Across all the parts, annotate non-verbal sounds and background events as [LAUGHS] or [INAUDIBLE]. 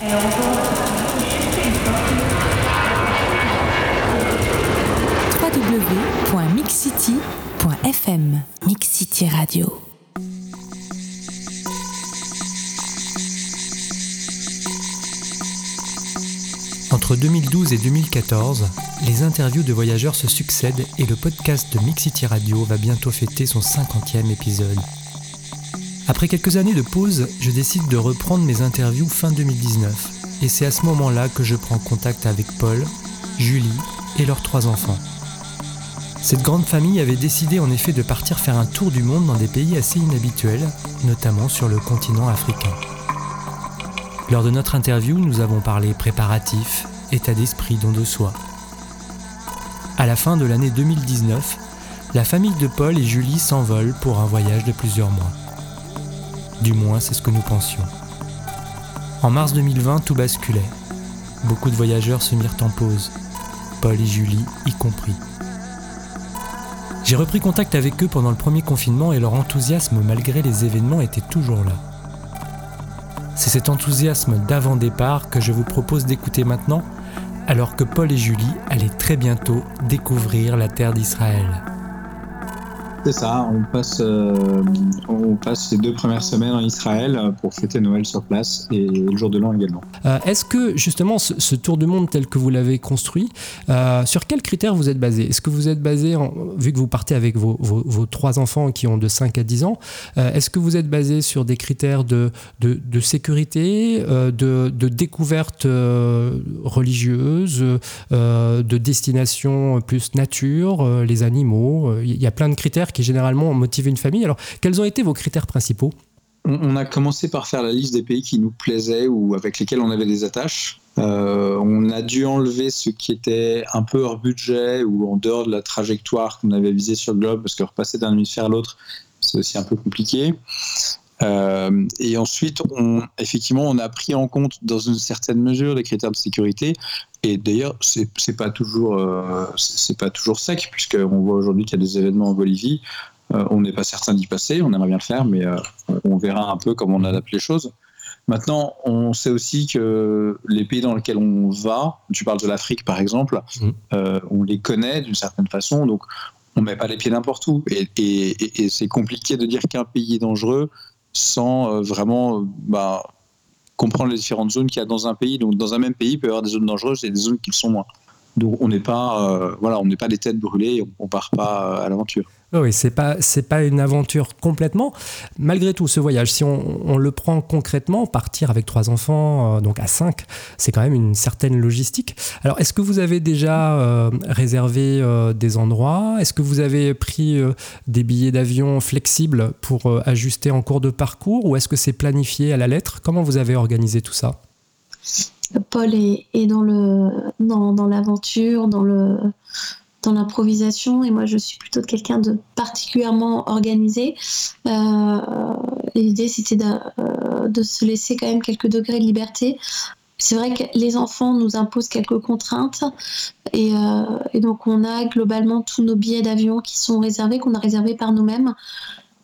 www.mixcity.fm Mix City Radio. Entre 2012 et 2014, les interviews de voyageurs se succèdent et le podcast de Mix City Radio va bientôt fêter son 50e épisode. Après quelques années de pause, je décide de reprendre mes interviews fin 2019 et c'est à ce moment-là que je prends contact avec Paul, Julie et leurs trois enfants. Cette grande famille avait décidé en effet de partir faire un tour du monde dans des pays assez inhabituels, notamment sur le continent africain. Lors de notre interview, nous avons parlé préparatifs, état d'esprit, don de soi. À la fin de l'année 2019, la famille de Paul et Julie s'envolent pour un voyage de plusieurs mois. Du moins, c'est ce que nous pensions. En mars 2020, tout basculait. Beaucoup de voyageurs se mirent en pause, Paul et Julie y compris. J'ai repris contact avec eux pendant le premier confinement et leur enthousiasme malgré les événements était toujours là. C'est cet enthousiasme d'avant-départ que je vous propose d'écouter maintenant, alors que Paul et Julie allaient très bientôt découvrir la terre d'Israël. C'est ça, on passe, euh, on passe les deux premières semaines en Israël pour fêter Noël sur place et le jour de l'an également. Euh, est-ce que justement ce, tour du monde tel que vous l'avez construit, euh, sur quels critères vous êtes basé? Est-ce que vous êtes basé, vu que vous partez avec vos, vos, trois enfants qui ont de 5 à 10 ans, est-ce que vous êtes basé sur des critères de, de, de sécurité, de, de, découverte religieuse, de destination plus nature, les animaux? Il y a plein de critères qui généralement motivent une famille. Alors, quels ont été vos critères principaux? On a commencé par faire la liste des pays qui nous plaisaient ou avec lesquels on avait des attaches. Euh, on a dû enlever ce qui était un peu hors budget ou en dehors de la trajectoire qu'on avait visée sur le globe, parce que repasser d'un hémisphère à l'autre, c'est aussi un peu compliqué. Euh, et ensuite, effectivement, on a pris en compte dans une certaine mesure les critères de sécurité. Et d'ailleurs, c'est pas toujours, euh, c'est pas toujours sec, puisqu'on voit aujourd'hui qu'il y a des événements en Bolivie. Euh, on n'est pas certain d'y passer, on aimerait bien le faire, mais on verra un peu comment on adapte les choses. Maintenant, on sait aussi que les pays dans lesquels on va, tu parles de l'Afrique par exemple, mmh. on les connaît d'une certaine façon, donc on met pas les pieds n'importe où. Et, et c'est compliqué de dire qu'un pays est dangereux sans euh, vraiment euh, bah, comprendre les différentes zones qu'il y a dans un pays. Donc, dans un même pays, il peut y avoir des zones dangereuses et des zones qui le sont moins. Donc, on n'est pas, euh, voilà, on n'est pas des têtes brûlées, on, on part pas à l'aventure. Oui, c'est pas c'est pas une aventure complètement. Malgré tout, ce voyage, si on, le prend concrètement, partir avec trois enfants, euh, donc à cinq, c'est quand même une certaine logistique. Alors, est-ce que vous avez déjà euh, réservé euh, des endroits? Est-ce que vous avez pris des billets d'avion flexibles pour ajuster en cours de parcours, ou est-ce que c'est planifié à la lettre? Comment vous avez organisé tout ça? Paul est, dans le dans, dans l'aventure, dans le dans l'improvisation et moi je suis plutôt quelqu'un de particulièrement organisé. Euh, L'idée c'était de, euh, de, se laisser quand même quelques degrés de liberté. C'est vrai que les enfants nous imposent quelques contraintes et, euh, et donc on a globalement tous nos billets d'avion qui sont réservés, qu'on a réservés par nous-mêmes.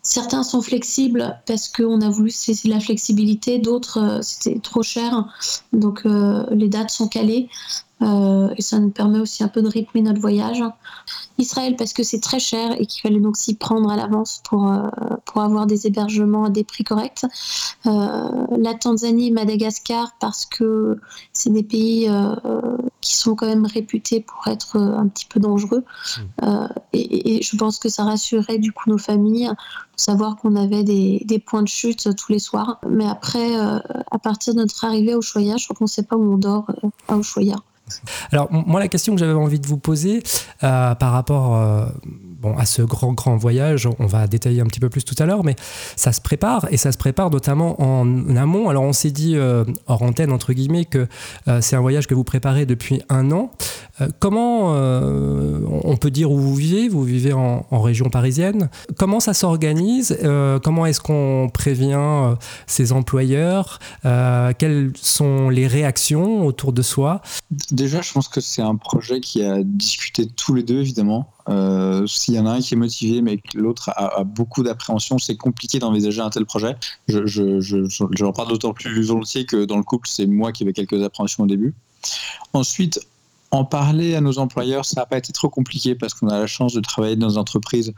Certains sont flexibles parce qu'on a voulu de la flexibilité, d'autres euh, c'était trop cher, donc euh, les dates sont calées. Euh, et ça nous permet aussi un peu de rythmer notre voyage. Israël parce que c'est très cher et qu'il fallait donc s'y prendre à l'avance pour, euh, pour avoir des hébergements à des prix corrects. Euh, la Tanzanie et Madagascar parce que c'est des pays qui sont quand même réputés pour être un petit peu dangereux. Mmh. Et, et, je pense que ça rassurait du coup nos familles de savoir qu'on avait des, des, points de chute tous les soirs. Mais après, à partir de notre arrivée au Choya, je crois qu'on ne sait pas où on dort à Ushuaia. Alors, moi, la question que j'avais envie de vous poser euh, par rapport euh, à ce grand, grand voyage, on va détailler un petit peu plus tout à l'heure, mais ça se prépare et ça se prépare notamment en amont. Alors, on s'est dit euh, hors antenne, entre guillemets, que c'est un voyage que vous préparez depuis un an. comment on peut dire où vous vivez? Vous vivez en, en région parisienne. Comment ça s'organise? Comment est-ce qu'on prévient ses employeurs? Quelles sont les réactions autour de soi? Déjà, je pense que c'est un projet qui a discuté tous les deux, évidemment. S'il y en a un qui est motivé, mais que l'autre a, beaucoup d'appréhension, c'est compliqué d'envisager un tel projet. Je, je, parle d'autant plus volontiers que dans le couple, c'est moi qui avais quelques appréhensions au début. Ensuite, en parler à nos employeurs, ça n'a pas été trop compliqué parce qu'on a la chance de travailler dans des entreprises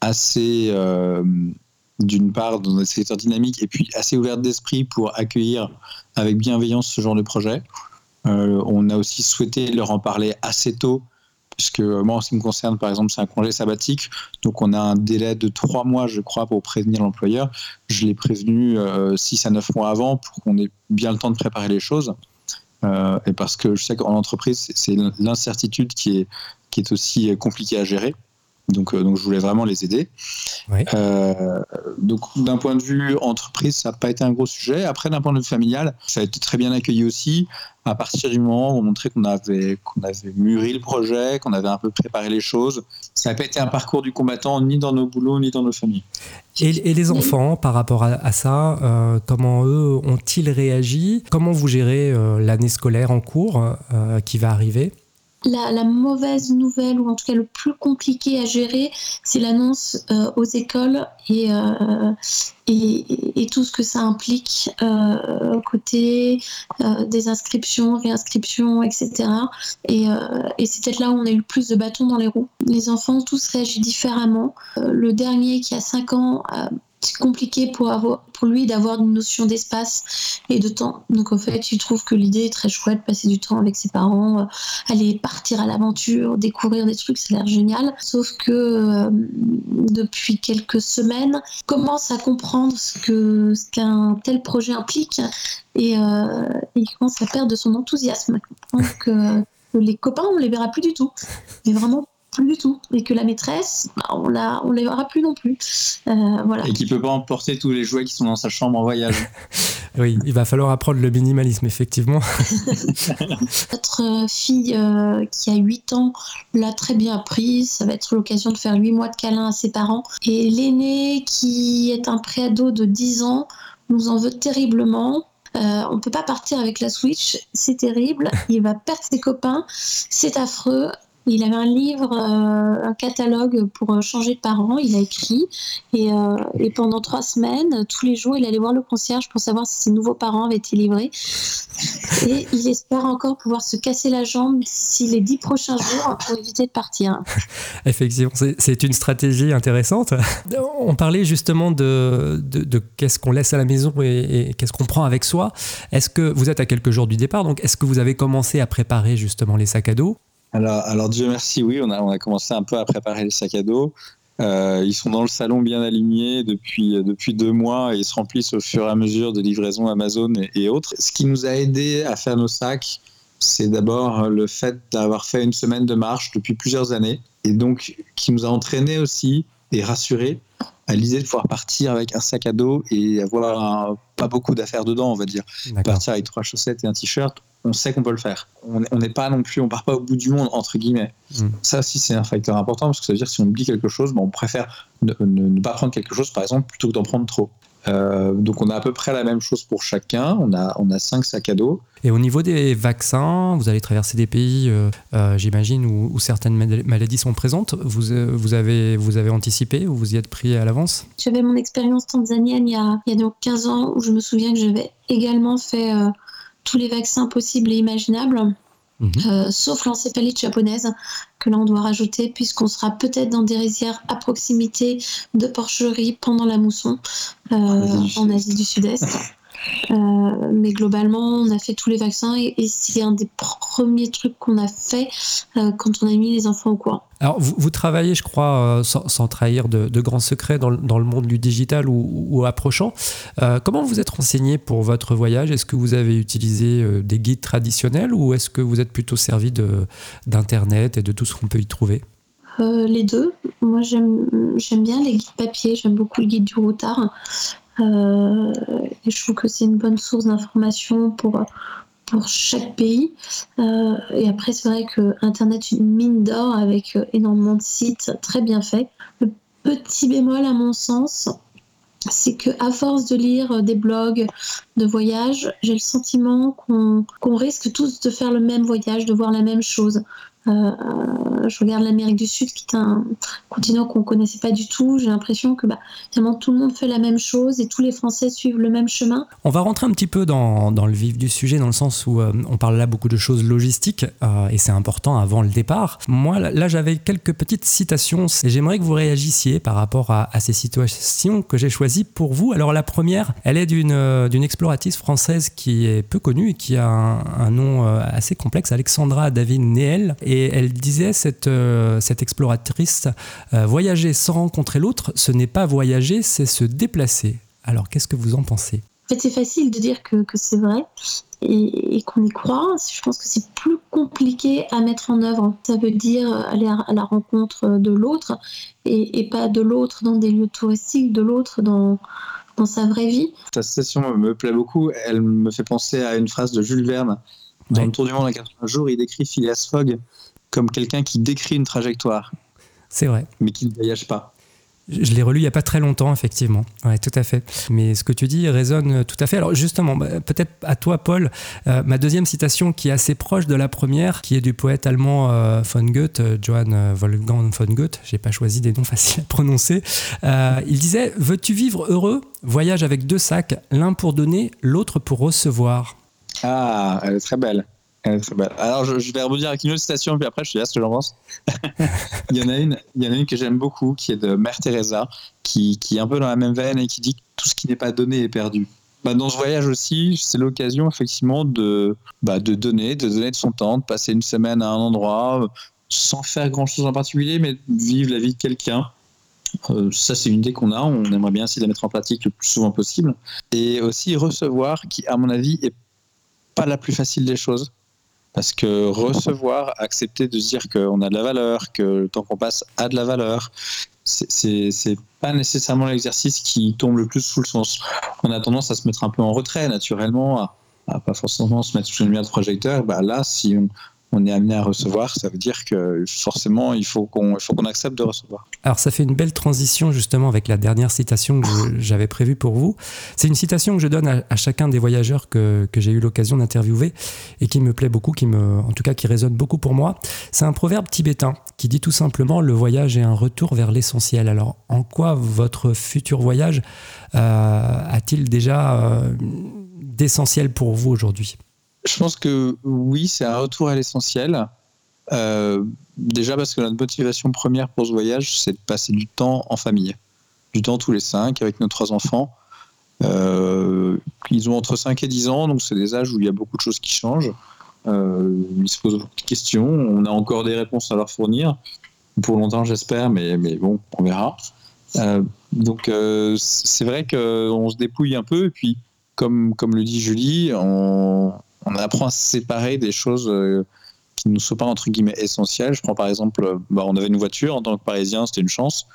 assez, euh, d'une part, dans un secteur dynamique et puis assez ouvertes d'esprit pour accueillir avec bienveillance ce genre de projet. Euh, on a aussi souhaité leur en parler assez tôt, puisque moi, en ce qui me concerne, par exemple, c'est un congé sabbatique, donc on a un délai de trois mois, je crois, pour prévenir l'employeur. Je l'ai prévenu euh, six à neuf mois avant pour qu'on ait bien le temps de préparer les choses. Euh, et parce que je sais qu'en entreprise, c'est l'incertitude qui est, qui est aussi compliquée à gérer. Donc, euh, donc je voulais vraiment les aider. Euh, donc d'un point de vue entreprise, ça n'a pas été un gros sujet. Après, d'un point de vue familial, ça a été très bien accueilli aussi. À partir du moment où on montrait qu'on avait, qu'on avait mûri le projet, qu'on avait un peu préparé les choses, ça n'a pas été un parcours du combattant ni dans nos boulots ni dans nos familles. Et, les enfants, par rapport à, ça, euh, comment eux ont-ils réagi? Comment vous gérez l'année scolaire en cours qui va arriver? La, mauvaise nouvelle, ou en tout cas le plus compliqué à gérer, c'est l'annonce euh, aux écoles euh, et, et, tout ce que ça implique euh, côté des inscriptions, réinscriptions, etc. Et, et c'est peut-être là où on a eu le plus de bâtons dans les roues. Les enfants tous réagissent différemment. le dernier qui a 5 ans compliqué pour, avoir, pour lui d'avoir une notion d'espace et de temps. Donc en fait, il trouve que l'idée est très chouette, passer du temps avec ses parents, euh, aller partir à l'aventure, découvrir des trucs, ça a l'air génial. Sauf que euh, depuis quelques semaines, commence à comprendre ce ce qu'un tel projet implique et euh, il commence à perdre son enthousiasme. Donc les copains, on les verra plus du tout. Mais vraiment plus du tout. Et que la maîtresse, bah, on la, on les verra plus non plus. Euh, voilà. Et qui peut pas emporter tous les jouets qui sont dans sa chambre en voyage. [LAUGHS] oui, il va falloir apprendre le minimalisme, effectivement. [LAUGHS] Notre fille euh, qui a 8 ans l'a très bien appris. Ça va être l'occasion de faire 8 mois de câlin à ses parents. Et l'aîné qui est un préado de 10 ans nous en veut terriblement. Euh, on ne peut pas partir avec la Switch, c'est terrible. Il va perdre ses copains, c'est affreux. Il avait un livre, euh, un catalogue pour euh, changer de parents. Il a écrit euh, et, pendant trois semaines, tous les jours, il allait voir le concierge pour savoir si ses nouveaux parents avaient été livrés. Et il espère encore pouvoir se casser la jambe d'ici les dix prochains jours pour éviter de partir. [LAUGHS] Effectivement, c'est une stratégie intéressante. On parlait justement de, qu'est-ce qu'on laisse à la maison et, et qu'est-ce qu'on prend avec soi. Est-ce que vous êtes à quelques jours du départ, donc est-ce que vous avez commencé à préparer justement les sacs à dos? Alors, alors, Dieu merci, oui, on a, on a commencé un peu à préparer les sacs à dos. Euh, ils sont dans le salon bien alignés depuis, depuis deux mois et ils se remplissent au fur et à mesure de livraisons Amazon et, autres. Ce qui nous a aidé à faire nos sacs, c'est d'abord le fait d'avoir fait une semaine de marche depuis plusieurs années et donc qui nous a entraîné aussi et rassuré à l'idée de pouvoir partir avec un sac à dos et avoir pas beaucoup d'affaires dedans, on va dire. Partir avec trois chaussettes et un t-shirt, on sait qu'on peut le faire. On n'est pas non plus, on part pas au bout du monde entre guillemets. Mm. Ça aussi c'est un facteur important parce que ça veut dire que si on oublie quelque chose, ben, on préfère ne, pas prendre quelque chose par exemple plutôt que d'en prendre trop. Euh, donc on a à peu près la même chose pour chacun. On a on a cinq sacs à dos. Et au niveau des vaccins, vous allez traverser des pays, euh, euh, j'imagine, où, certaines maladies sont présentes. Vous, vous, avez, vous avez anticipé ou vous y êtes pris à l'avance? J'avais mon expérience tanzanienne il y, a, il y a donc 15 ans où je me souviens que j'avais également fait tous les vaccins possibles et imaginables. Mhm. Euh, sauf l'encéphalite japonaise, que l'on doit rajouter, puisqu'on sera peut-être dans des rizières à proximité de porcheries pendant la mousson euh, en Asie du Sud-Est. [LAUGHS] Euh, mais globalement, on a fait tous les vaccins et, c'est un des premiers trucs qu'on a fait euh, quand on a mis les enfants au courant. Alors, vous, travaillez, je crois, euh, sans, trahir de, grands secrets dans, le monde du digital ou, approchant. comment vous êtes renseigné pour votre voyage? Est-ce que vous avez utilisé des guides traditionnels ou est-ce que vous êtes plutôt servi d'Internet et de tout ce qu'on peut y trouver? Les deux. Moi, j'aime bien les guides papier, j'aime beaucoup le guide du routard. Euh, je trouve que c'est une bonne source d'information pour, pour chaque pays. Euh, et après, c'est vrai que Internet une mine d'or avec euh, énormément de sites très bien faits. Le petit bémol, à mon sens, c'est que à force de lire des blogs de voyage, j'ai le sentiment qu'on risque tous de faire le même voyage, de voir la même chose. Je regarde l'Amérique du Sud, qui est un continent qu'on ne connaissait pas du tout. J'ai l'impression que bah, finalement tout le monde fait la même chose et tous les Français suivent le même chemin. On va rentrer un petit peu dans, le vif du sujet, dans le sens où on parle là beaucoup de choses logistiques et c'est important avant le départ. Moi, là, j'avais quelques petites citations et j'aimerais que vous réagissiez par rapport à, ces situations que j'ai choisies pour vous. Alors la première, elle est d'une d'une exploratrice française qui est peu connue et qui a un, nom euh, assez complexe, Alexandra David Néel. Et elle disait, cette, euh, cette exploratrice, euh, voyager sans rencontrer l'autre, ce n'est pas voyager, c'est se déplacer. Alors qu'est-ce que vous en pensez? En fait, c'est facile de dire que, que c'est vrai et, qu'on y croit. Je pense que c'est plus compliqué à mettre en œuvre. Ça veut dire aller à, la rencontre de l'autre et, et, pas de l'autre dans des lieux touristiques, de l'autre dans, dans sa vraie vie. Ta citation me plaît beaucoup. Elle me fait penser à une phrase de Jules Verne. Dans le Tour du monde en 80 jours, il décrit Phileas Fogg comme quelqu'un qui décrit une trajectoire. C'est vrai. Mais qui ne voyage pas. Je l'ai relu il n'y a pas très longtemps, effectivement. Oui, tout à fait. Mais ce que tu dis résonne tout à fait. Alors justement, bah, peut-être à toi, Paul, euh, ma deuxième citation qui est assez proche de la première, qui est du poète allemand euh, von Goethe, euh, Johann Wolfgang von Goethe. J'ai pas choisi des noms [LAUGHS] faciles à prononcer. il disait Veux-tu vivre heureux? Voyage avec deux sacs, l'un pour donner, l'autre pour recevoir. Ah, elle est très belle. Alors, je, vais rebondir avec une autre citation, puis après, je te dis ce que j'en pense. il, y en a une, il y en a une que j'aime beaucoup, qui est de Mère Teresa, qui, qui, est un peu dans la même veine et qui dit que tout ce qui n'est pas donné est perdu. Bah, dans ce voyage aussi, c'est l'occasion, effectivement, de, bah, de donner, de donner de son temps, de passer une semaine à un endroit, sans faire grand-chose en particulier, mais vivre la vie de quelqu'un. Euh, ça, c'est une idée qu'on a. On aimerait bien essayer de la mettre en pratique le plus souvent possible. Et aussi recevoir, qui, à mon avis, est pas la plus facile des choses parce que recevoir, accepter de se dire qu'on a de la valeur, que le temps qu'on passe a de la valeur, c'est pas nécessairement l'exercice qui tombe le plus sous le sens. On a tendance à se mettre un peu en retrait naturellement, à, à pas forcément se mettre sous une lumière de projecteur. Bah là, si on, on est amené à recevoir, ça veut dire que forcément, il faut qu'on accepte de recevoir. Alors, ça fait une belle transition justement avec la dernière citation que j'avais prévue pour vous. C'est une citation que je donne à, chacun des voyageurs que, j'ai eu l'occasion d'interviewer et qui me plaît beaucoup, qui en tout cas qui résonne beaucoup pour moi. C'est un proverbe tibétain qui dit tout simplement le voyage est un retour vers l'essentiel. Alors, en quoi votre futur voyage euh, a-t-il déjà euh, d'essentiel pour vous aujourd'hui? Je pense que oui, c'est un retour à l'essentiel. Euh, déjà parce que notre motivation première pour ce voyage, c'est de passer du temps en famille. Du temps tous les cinq avec nos trois enfants. Euh, ils ont entre 5 et 10 ans, donc c'est des âges où il y a beaucoup de choses qui changent. Euh, ils se posent beaucoup de questions. On a encore des réponses à leur fournir. Pour longtemps, j'espère, mais, mais bon, on verra. donc c'est vrai qu'on se dépouille un peu. Et puis, comme, comme le dit Julie, on, on apprend à se séparer des choses euh, qui ne sont pas entre guillemets essentielles. Je prends par exemple, euh, bah, on avait une voiture en tant que Parisien, c'était une chance.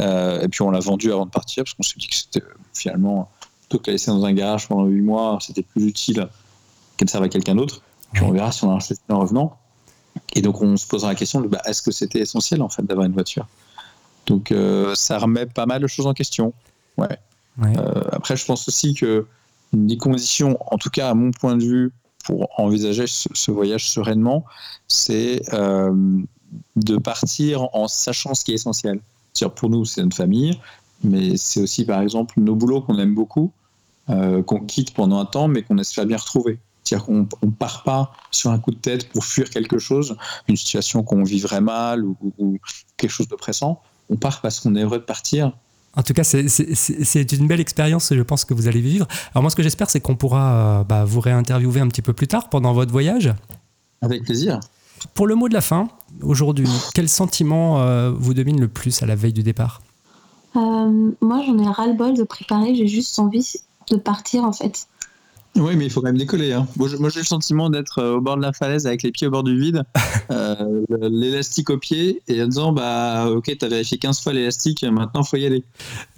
Euh, et puis on l'a vendue avant de partir parce qu'on s'est dit que c'était finalement plutôt que la laisser dans un garage pendant 8 mois, c'était plus utile qu'elle serve à quelqu'un d'autre. Puis on verra si on a acheté en revenant. Et donc on se posera la question de bah, est-ce que c'était essentiel en fait d'avoir une voiture? Donc ça remet pas mal de choses en question. Ouais. après, je pense aussi que une des conditions, en tout cas à mon point de vue, pour envisager ce, voyage sereinement, c'est euh, de partir en sachant ce qui est essentiel. pour nous, c'est notre famille, mais c'est aussi, par exemple, nos boulots qu'on aime beaucoup, euh, qu'on quitte pendant un temps, mais qu'on espère bien retrouver. C'est-à-dire qu'on ne part pas sur un coup de tête pour fuir quelque chose, une situation qu'on vivrait mal ou quelque chose de pressant. On part parce qu'on est heureux de partir en tout cas, c'est une belle expérience, je pense, que vous allez vivre. Alors moi, ce que j'espère, c'est qu'on pourra euh, bah, vous réinterviewer un petit peu plus tard pendant votre voyage. Avec plaisir. Pour le mot de la fin, aujourd'hui, quel sentiment euh, vous domine le plus à la veille du départ? Euh, Moi, j'en ai ras-le-bol de préparer. J'ai juste envie de partir, en fait. Oui, mais il faut quand même décoller. Hein. Moi, j'ai le sentiment d'être euh, au bord de la falaise avec les pieds au bord du vide, [LAUGHS] euh, l'élastique au pied, et en disant bah, Ok, tu as vérifié 15 fois l'élastique, maintenant il faut y aller.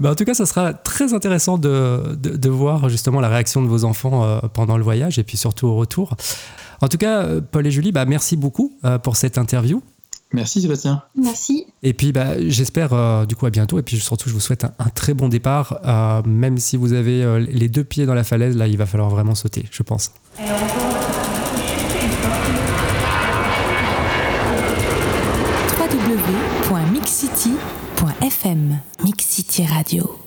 Bah, en tout cas, ça sera très intéressant de, de, voir justement la réaction de vos enfants euh, pendant le voyage et puis surtout au retour. En tout cas, Paul et Julie, bah, merci beaucoup pour cette interview. Merci Sébastien. Merci. Et puis bah, j'espère euh, du coup à bientôt. Et puis surtout, je vous souhaite un, très bon départ. Euh, même si vous avez euh, les deux pieds dans la falaise, là, il va falloir vraiment sauter, je pense. www.mixcity.fm Mixcity Radio.